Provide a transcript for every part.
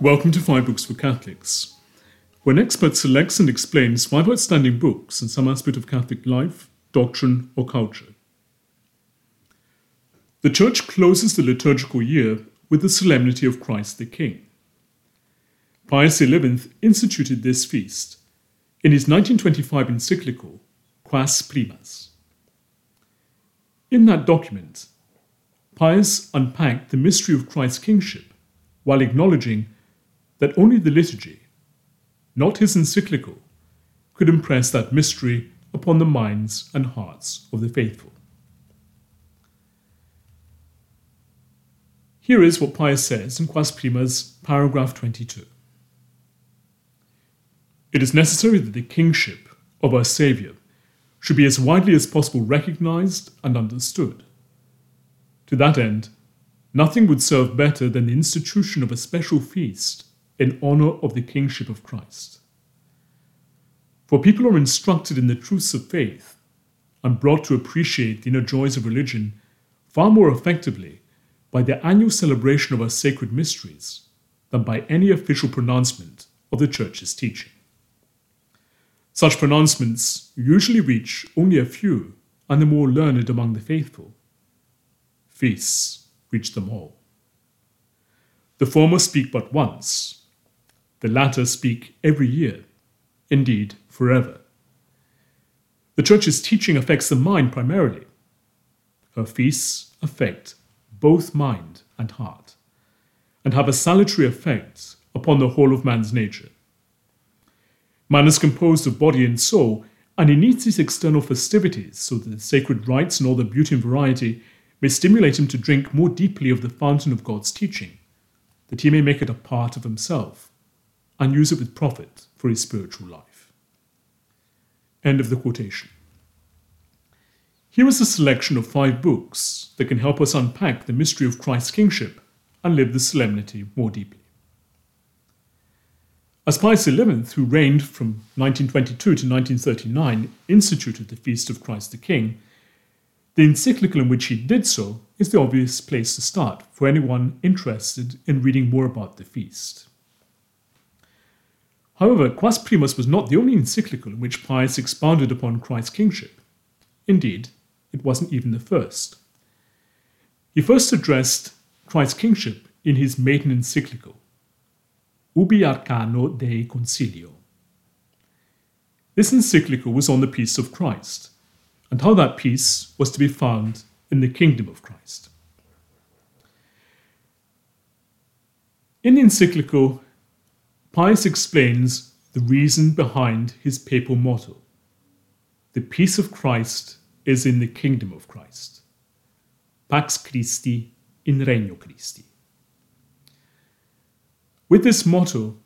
Welcome to Five Books for Catholics, where an expert selects and explains five outstanding books in some aspect of Catholic life, doctrine, or culture. The Church closes the liturgical year with the Solemnity of Christ the King. Pius XI instituted this feast in his 1925 encyclical, Quas Primas. In that document, Pius unpacked the mystery of Christ's kingship while acknowledging that only the liturgy, not his encyclical, could impress that mystery upon the minds and hearts of the faithful. Here is what Pius says in Quas Primas, paragraph 22. It is necessary that the kingship of our Saviour should be as widely as possible recognized and understood. To that end, nothing would serve better than the institution of a special feast in honor of the kingship of Christ. For people are instructed in the truths of faith and brought to appreciate the inner joys of religion far more effectively by the annual celebration of our sacred mysteries than by any official pronouncement of the Church's teaching. Such pronouncements usually reach only a few and the more learned among the faithful. Feasts reach them all. The former speak but once, the latter speak every year, indeed, forever. The Church's teaching affects the mind primarily. Her feasts affect both mind and heart, and have a salutary effect upon the whole of man's nature. Man is composed of body and soul, and he needs these external festivities so that the sacred rites and all their beauty and variety may stimulate him to drink more deeply of the fountain of God's teaching, that he may make it a part of himself and use it with profit for his spiritual life. End of the quotation. Here is a selection of five books that can help us unpack the mystery of Christ's kingship and live the solemnity more deeply. As Pius XI, who reigned from 1922 to 1939, instituted the Feast of Christ the King, the encyclical in which he did so is the obvious place to start for anyone interested in reading more about the feast. However, Quas Primas was not the only encyclical in which Pius expounded upon Christ's kingship. Indeed, it wasn't even the first. He first addressed Christ's kingship in his maiden encyclical, Ubi Arcano Dei Consilio. This encyclical was on the peace of Christ and how that peace was to be found in the kingdom of Christ. In the encyclical, Pius explains the reason behind his papal motto The peace of Christ is in the kingdom of Christ. Pax Christi in Regno Christi. With this motto,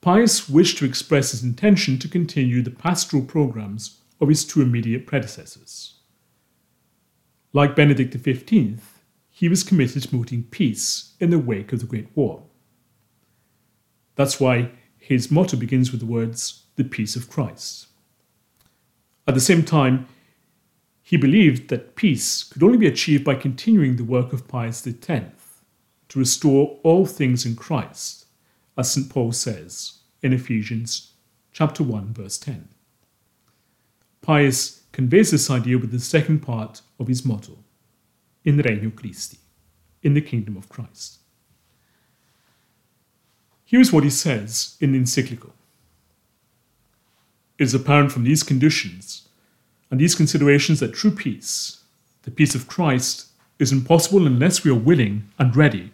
Pius wished to express his intention to continue the pastoral programs of his two immediate predecessors. Like Benedict XV, he was committed to promoting peace in the wake of the Great War. That's why his motto begins with the words, the peace of Christ. At the same time, he believed that peace could only be achieved by continuing the work of Pius X to restore all things in Christ as St. Paul says in Ephesians chapter 1 verse 10. Pius conveys this idea with the second part of his motto, in Regno Christi, in the kingdom of Christ. Here's what he says in the encyclical. It is apparent from these conditions and these considerations that true peace, the peace of Christ, is impossible unless we are willing and ready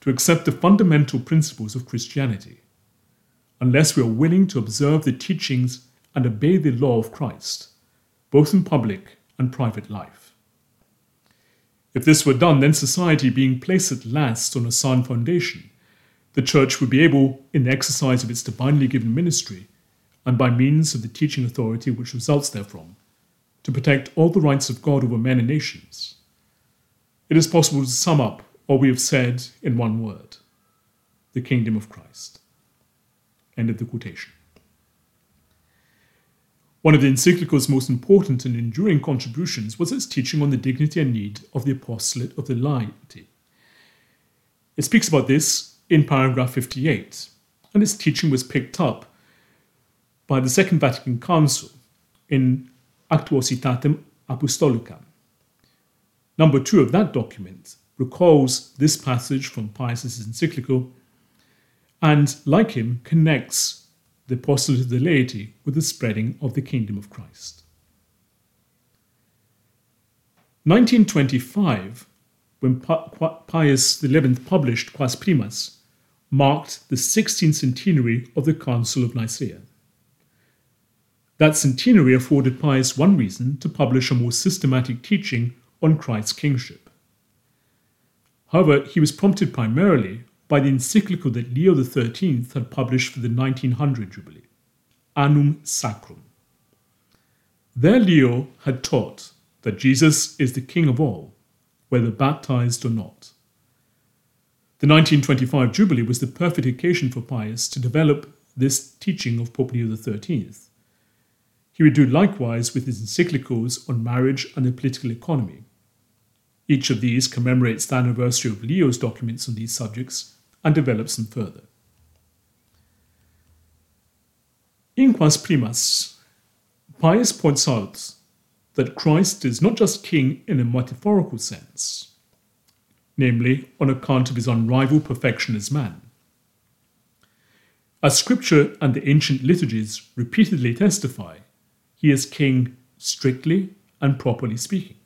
to accept the fundamental principles of Christianity, unless we are willing to observe the teachings and obey the law of Christ, both in public and private life. If this were done, then society, being placed at last on a sound foundation, the Church would be able, in the exercise of its divinely given ministry, and by means of the teaching authority which results therefrom, to protect all the rights of God over men and nations. It is possible to sum up or we have said in one word the kingdom of Christ. End of the quotation. One of the encyclical's most important and enduring contributions was its teaching on the dignity and need of the apostolate of the laity. It speaks about this in paragraph 58, and its teaching was picked up by the Second Vatican Council in Actuositatem Apostolicam. Number two of that document recalls this passage from Pius's encyclical and, like him, connects the apostolate of the laity with the spreading of the kingdom of Christ. 1925, when Pius XI published Quas Primas, marked the 16th centenary of the Council of Nicaea. That centenary afforded Pius one reason to publish a more systematic teaching on Christ's kingship. However, he was prompted primarily by the encyclical that Leo XIII had published for the 1900 Jubilee, Annum Sacrum. There, Leo had taught that Jesus is the King of all, whether baptized or not. The 1925 Jubilee was the perfect occasion for Pius to develop this teaching of Pope Leo XIII. He would do likewise with his encyclicals on marriage and the political economy. Each of these commemorates the anniversary of Leo's documents on these subjects and develops them further. In Quas Primas, Pius points out that Christ is not just king in a metaphorical sense, namely on account of his unrivaled perfection as man. As scripture and the ancient liturgies repeatedly testify, he is king strictly and properly speaking.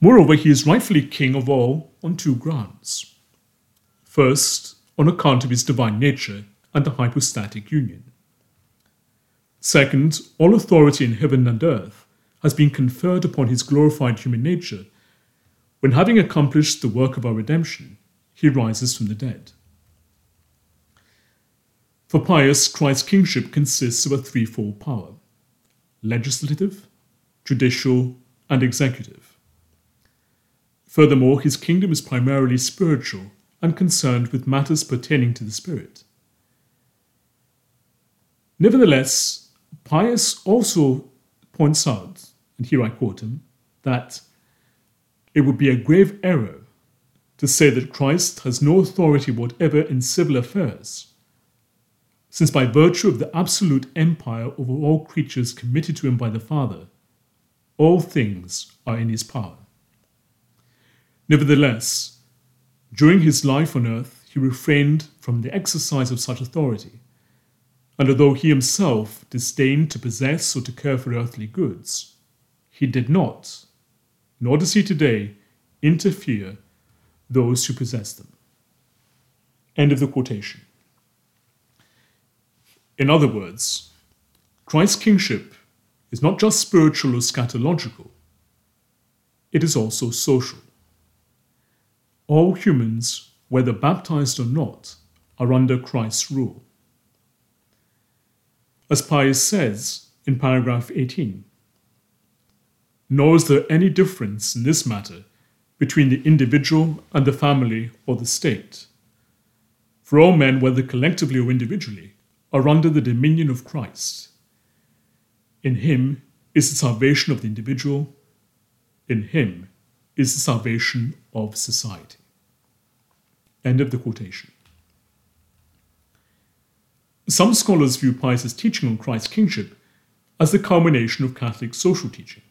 Moreover, he is rightfully king of all on two grounds. First, on account of his divine nature and the hypostatic union. Second, all authority in heaven and earth has been conferred upon his glorified human nature when, having accomplished the work of our redemption, he rises from the dead. For Pius, Christ's kingship consists of a threefold power legislative, judicial, and executive. Furthermore, his kingdom is primarily spiritual and concerned with matters pertaining to the spirit. Nevertheless, Pius also points out, and here I quote him, that it would be a grave error to say that Christ has no authority whatever in civil affairs, since by virtue of the absolute empire over all creatures committed to him by the Father, all things are in his power. Nevertheless, during his life on earth, he refrained from the exercise of such authority and although he himself disdained to possess or to care for earthly goods, he did not, nor does he today, interfere those who possess them. End of the quotation. In other words, Christ's kingship is not just spiritual or eschatological, it is also social. All humans, whether baptized or not, are under Christ's rule as Pius says in paragraph 18. Nor is there any difference in this matter between the individual and the family or the state. For all men, whether collectively or individually, are under the dominion of Christ. In him is the salvation of the individual, in him is the salvation of society. End of the quotation. Some scholars view Pius's teaching on Christ's kingship as the culmination of Catholic social teaching.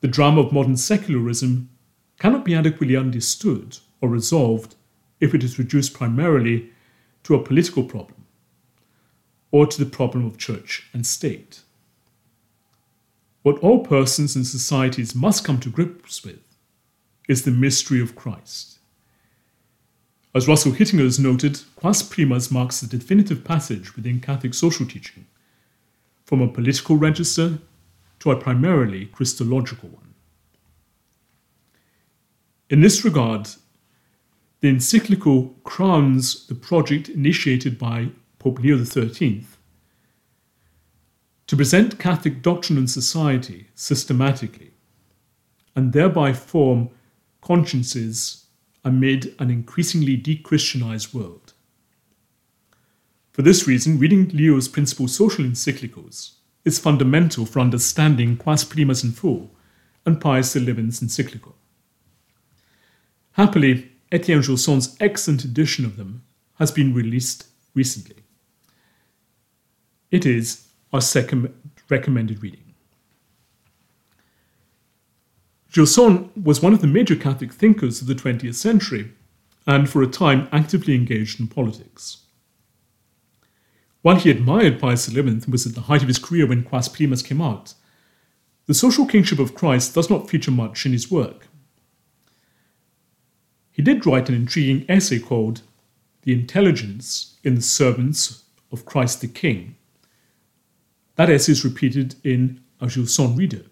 The drama of modern secularism cannot be adequately understood or resolved if it is reduced primarily to a political problem or to the problem of church and state. What all persons and societies must come to grips with is the mystery of Christ. As Russell Hittinger has noted, Quas Primas marks the definitive passage within Catholic social teaching from a political register to a primarily Christological one. In this regard, the encyclical crowns the project initiated by Pope Leo XIII to present Catholic doctrine and society systematically and thereby form consciences amid an increasingly de-Christianized world. For this reason, reading Leo's principal social encyclicals is fundamental for understanding Quas Primas in full and Pius XI's encyclical. Happily, Etienne Gilson's excellent edition of them has been released recently. It is our second recommended reading. Gilson was one of the major Catholic thinkers of the 20th century and for a time actively engaged in politics. While he admired Pius XI and was at the height of his career when Quas Primas came out, the social kingship of Christ does not feature much in his work. He did write an intriguing essay called The Intelligence in the Service of Christ the King. That essay is repeated in a Gilson Reader.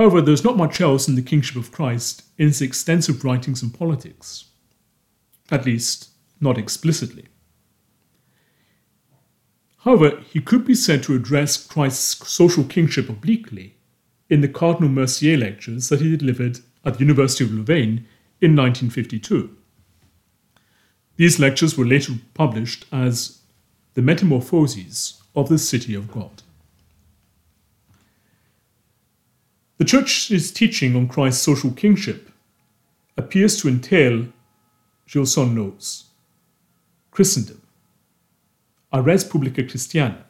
However, there's not much else in the kingship of Christ in his extensive writings on politics, at least not explicitly. However, he could be said to address Christ's social kingship obliquely in the Cardinal Mercier lectures that he delivered at the University of Louvain in 1952. These lectures were later published as The Metamorphoses of the City of God. The Church's teaching on Christ's social kingship appears to entail, Gilson notes, Christendom a res publica Christiana.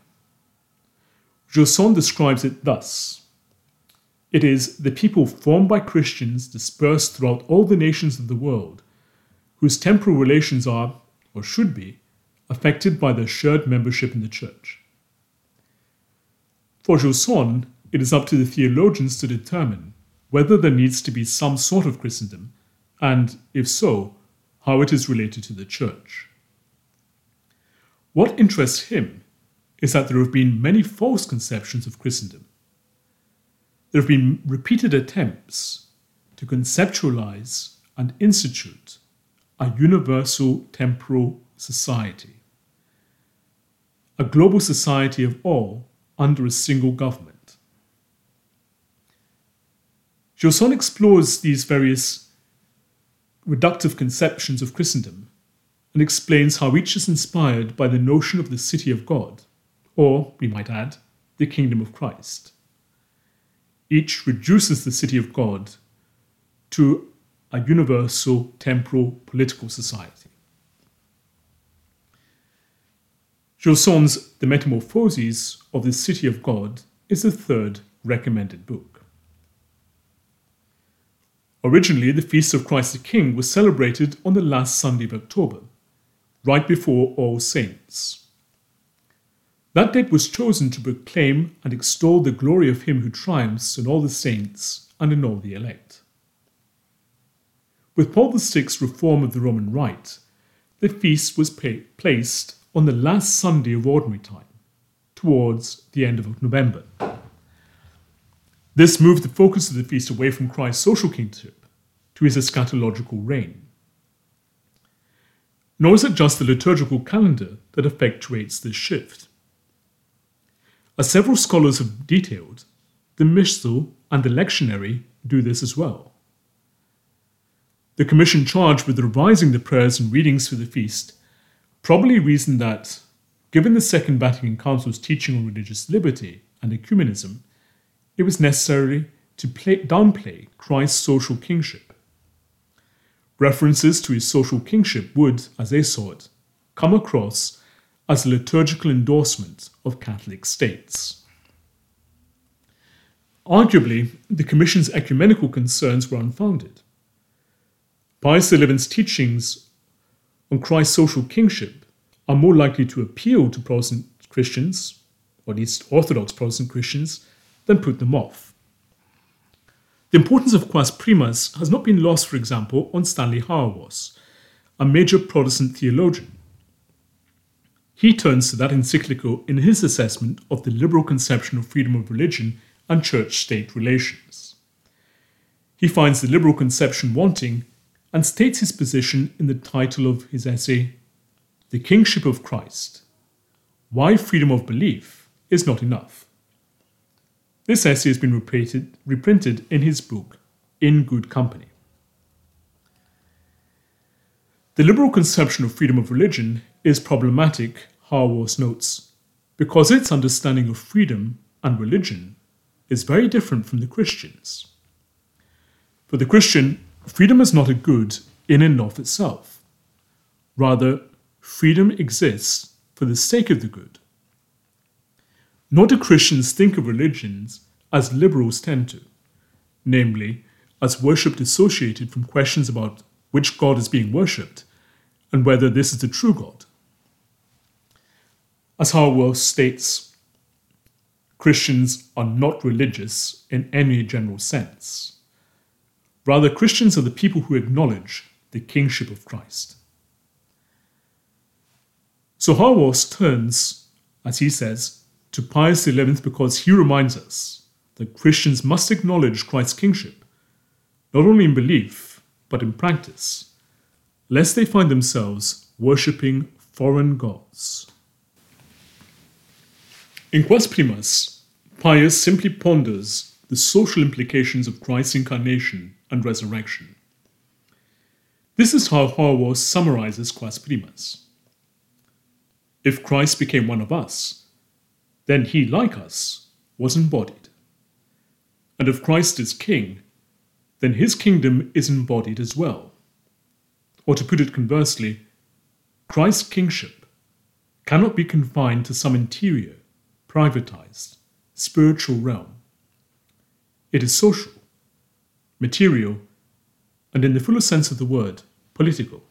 Gilson describes it thus It is the people formed by Christians dispersed throughout all the nations of the world, whose temporal relations are, or should be, affected by their shared membership in the Church. For Gilson, it is up to the theologians to determine whether there needs to be some sort of Christendom, and, if so, how it is related to the Church. What interests him is that there have been many false conceptions of Christendom. There have been repeated attempts to conceptualize and institute a universal temporal society, a global society of all under a single government. Gilson explores these various reductive conceptions of Christendom and explains how each is inspired by the notion of the city of God, or, we might add, the kingdom of Christ. Each reduces the city of God to a universal temporal political society. Gilson's The Metamorphoses of the City of God is the third recommended book. Originally, the Feast of Christ the King was celebrated on the last Sunday of October, right before All Saints. That date was chosen to proclaim and extol the glory of Him who triumphs in all the saints and in all the elect. With Paul VI's reform of the Roman Rite, the feast was placed on the last Sunday of Ordinary Time, towards the end of November. This moved the focus of the feast away from Christ's social kingship to his eschatological reign. Nor is it just the liturgical calendar that effectuates this shift. As several scholars have detailed, the Missal and the lectionary do this as well. The commission charged with revising the prayers and readings for the feast probably reasoned that, given the Second Vatican Council's teaching on religious liberty and ecumenism, it was necessary to play, downplay Christ's social kingship References to his social kingship would, as they saw it, come across as a liturgical endorsement of Catholic states. Arguably, the Commission's ecumenical concerns were unfounded. Pius XI's teachings on Christ's social kingship are more likely to appeal to Protestant Christians, or at least Orthodox Protestant Christians, than put them off. The importance of Quas Primas has not been lost, for example, on Stanley Hauerwas, a major Protestant theologian. He turns to that encyclical in his assessment of the liberal conception of freedom of religion and church state relations. He finds the liberal conception wanting and states his position in the title of his essay, The Kingship of Christ Why Freedom of Belief is Not Enough. This essay has been reprinted, reprinted in his book, In Good Company. The liberal conception of freedom of religion is problematic, Hauerwas notes, because its understanding of freedom and religion is very different from the Christian's. For the Christian, freedom is not a good in and of itself. Rather, freedom exists for the sake of the good. Nor do Christians think of religions as liberals tend to, namely, as worship dissociated from questions about which God is being worshipped and whether this is the true God. As Hauerwas states, Christians are not religious in any general sense. Rather, Christians are the people who acknowledge the kingship of Christ. So Hauerwas turns, as he says, to Pius XI because he reminds us that Christians must acknowledge Christ's kingship, not only in belief, but in practice, lest they find themselves worshipping foreign gods. In Quas Primas, Pius simply ponders the social implications of Christ's incarnation and resurrection. This is how Hauerwas summarizes Quas Primas. If Christ became one of us, then he, like us, was embodied. And if Christ is king, then his kingdom is embodied as well. Or to put it conversely, Christ's kingship cannot be confined to some interior, privatized, spiritual realm. It is social, material, and in the fullest sense of the word, political.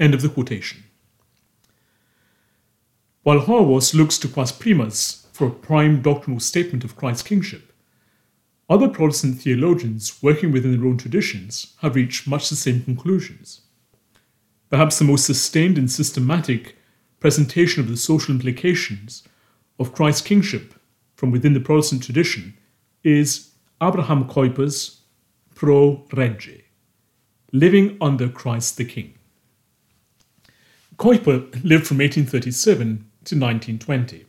End of the quotation. While Hauerwas looks to Quas Primas for a prime doctrinal statement of Christ's kingship, other Protestant theologians working within their own traditions have reached much the same conclusions. Perhaps the most sustained and systematic presentation of the social implications of Christ's kingship from within the Protestant tradition is Abraham Kuyper's Pro Rege, living under Christ the King. Kuyper lived from 1837 to 1920.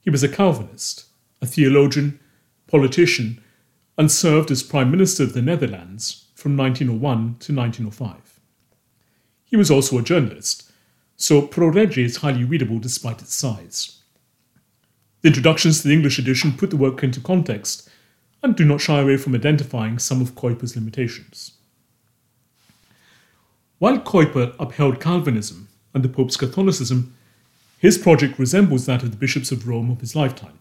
He was a Calvinist, a theologian, politician, and served as Prime Minister of the Netherlands from 1901 to 1905. He was also a journalist, so Pro Rege is highly readable despite its size. The introductions to the English edition put the work into context and do not shy away from identifying some of Kuyper's limitations. While Kuyper upheld Calvinism and the Pope's Catholicism, his project resembles that of the bishops of Rome of his lifetime.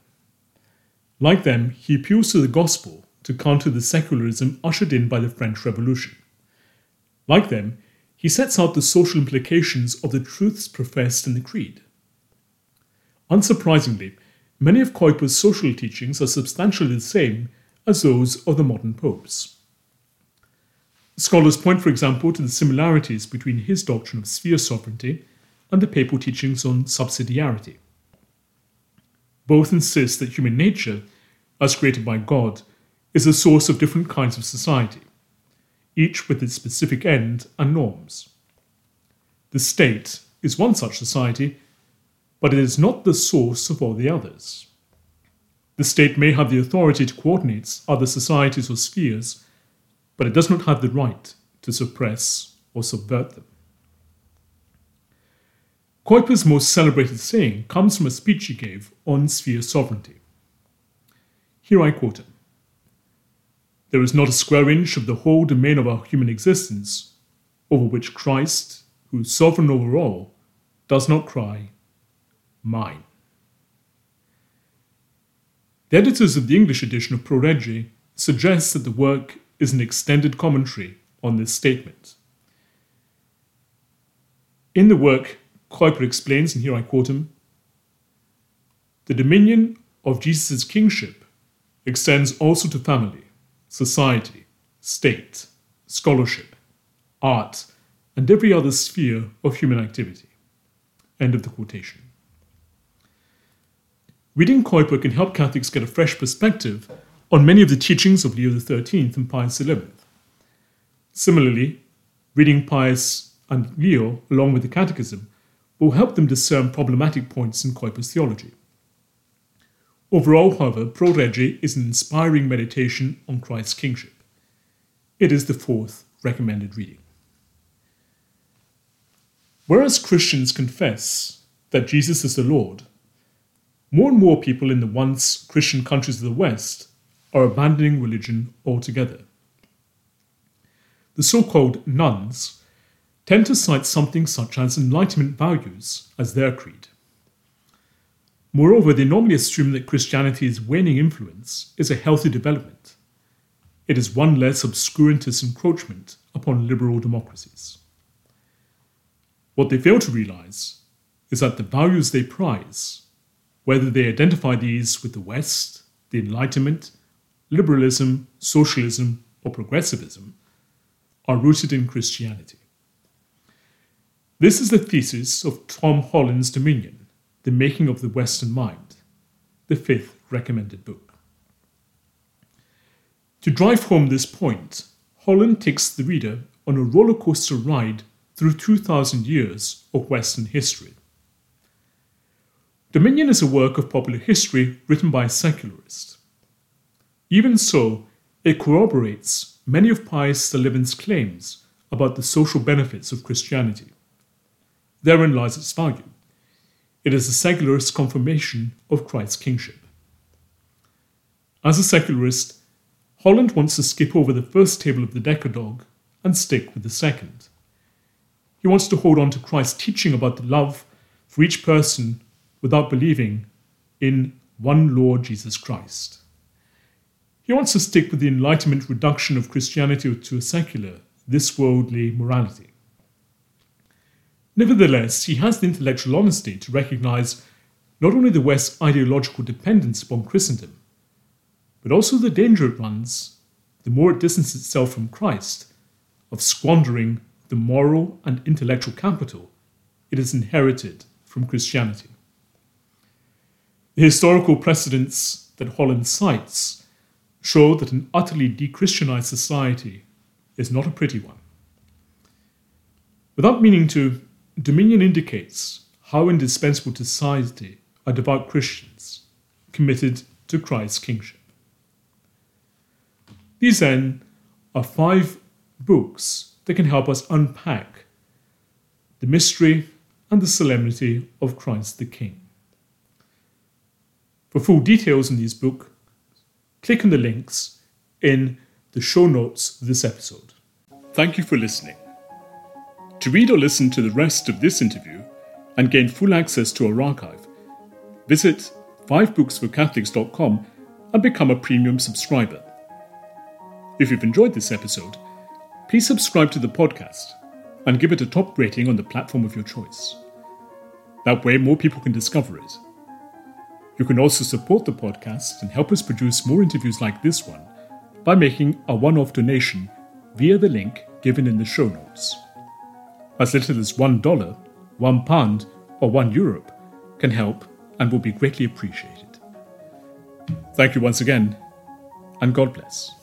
Like them, he appeals to the gospel to counter the secularism ushered in by the French Revolution. Like them, he sets out the social implications of the truths professed in the Creed. Unsurprisingly, many of Kuyper's social teachings are substantially the same as those of the modern popes. Scholars point, for example, to the similarities between his doctrine of sphere sovereignty and the papal teachings on subsidiarity. Both insist that human nature, as created by God, is the source of different kinds of society, each with its specific end and norms. The state is one such society, but it is not the source of all the others. The state may have the authority to coordinate other societies or spheres, but it does not have the right to suppress or subvert them. Kuyper's most celebrated saying comes from a speech he gave on sphere sovereignty. Here I quote him There is not a square inch of the whole domain of our human existence over which Christ, who is sovereign over all, does not cry, Mine. The editors of the English edition of Pro Rege suggest that the work is an extended commentary on this statement. In the work, Kuyper explains, and here I quote him The dominion of Jesus' kingship extends also to family, society, state, scholarship, art, and every other sphere of human activity. End of the quotation. Reading Kuyper can help Catholics get a fresh perspective on many of the teachings of Leo XIII and Pius XI. Similarly, reading Pius and Leo along with the Catechism will help them discern problematic points in Kuyper's theology. Overall, however, Pro Rege is an inspiring meditation on Christ's kingship. It is the fourth recommended reading. Whereas Christians confess that Jesus is the Lord, more and more people in the once Christian countries of the West are abandoning religion altogether. the so called nones tend to cite something such as Enlightenment values as their creed. Moreover, they normally assume that Christianity's waning influence is a healthy development. It is one less obscurantist encroachment upon liberal democracies. What they fail to realize is that the values they prize, whether they identify these with the West, the Enlightenment, liberalism, socialism, or progressivism, are rooted in Christianity. This is the thesis of Tom Holland's Dominion, The Making of the Western Mind, the fifth recommended book. To drive home this point, Holland takes the reader on a roller coaster ride through 2,000 years of Western history. Dominion is a work of popular history written by a secularist. Even so, it corroborates many of Pius Sullivan's claims about the social benefits of Christianity. Therein lies its value. It is a secularist confirmation of Christ's kingship. As a secularist, Holland wants to skip over the first table of the Decalogue and stick with the second. He wants to hold on to Christ's teaching about the love for each person without believing in one Lord Jesus Christ. He wants to stick with the Enlightenment reduction of Christianity to a secular, this worldly morality. Nevertheless, he has the intellectual honesty to recognize not only the West's ideological dependence upon Christendom, but also the danger it runs, the more it distances itself from Christ, of squandering the moral and intellectual capital it has inherited from Christianity. The historical precedents that Holland cites show that an utterly dechristianized society is not a pretty one. Without meaning to, Dominion indicates how indispensable to society are devout Christians committed to Christ's kingship. These, then, are five books that can help us unpack the mystery and the solemnity of Christ the King. For full details in these books, click on the links in the show notes of this episode. Thank you for listening. To read or listen to the rest of this interview and gain full access to our archive, visit 5booksforcatholics.com and become a premium subscriber. If you've enjoyed this episode, please subscribe to the podcast and give it a top rating on the platform of your choice. That way, more people can discover it. You can also support the podcast and help us produce more interviews like this one by making a one off donation via the link given in the show notes. As little as $1, £1, pound, or €1 euro can help and will be greatly appreciated. Thank you once again, and God bless.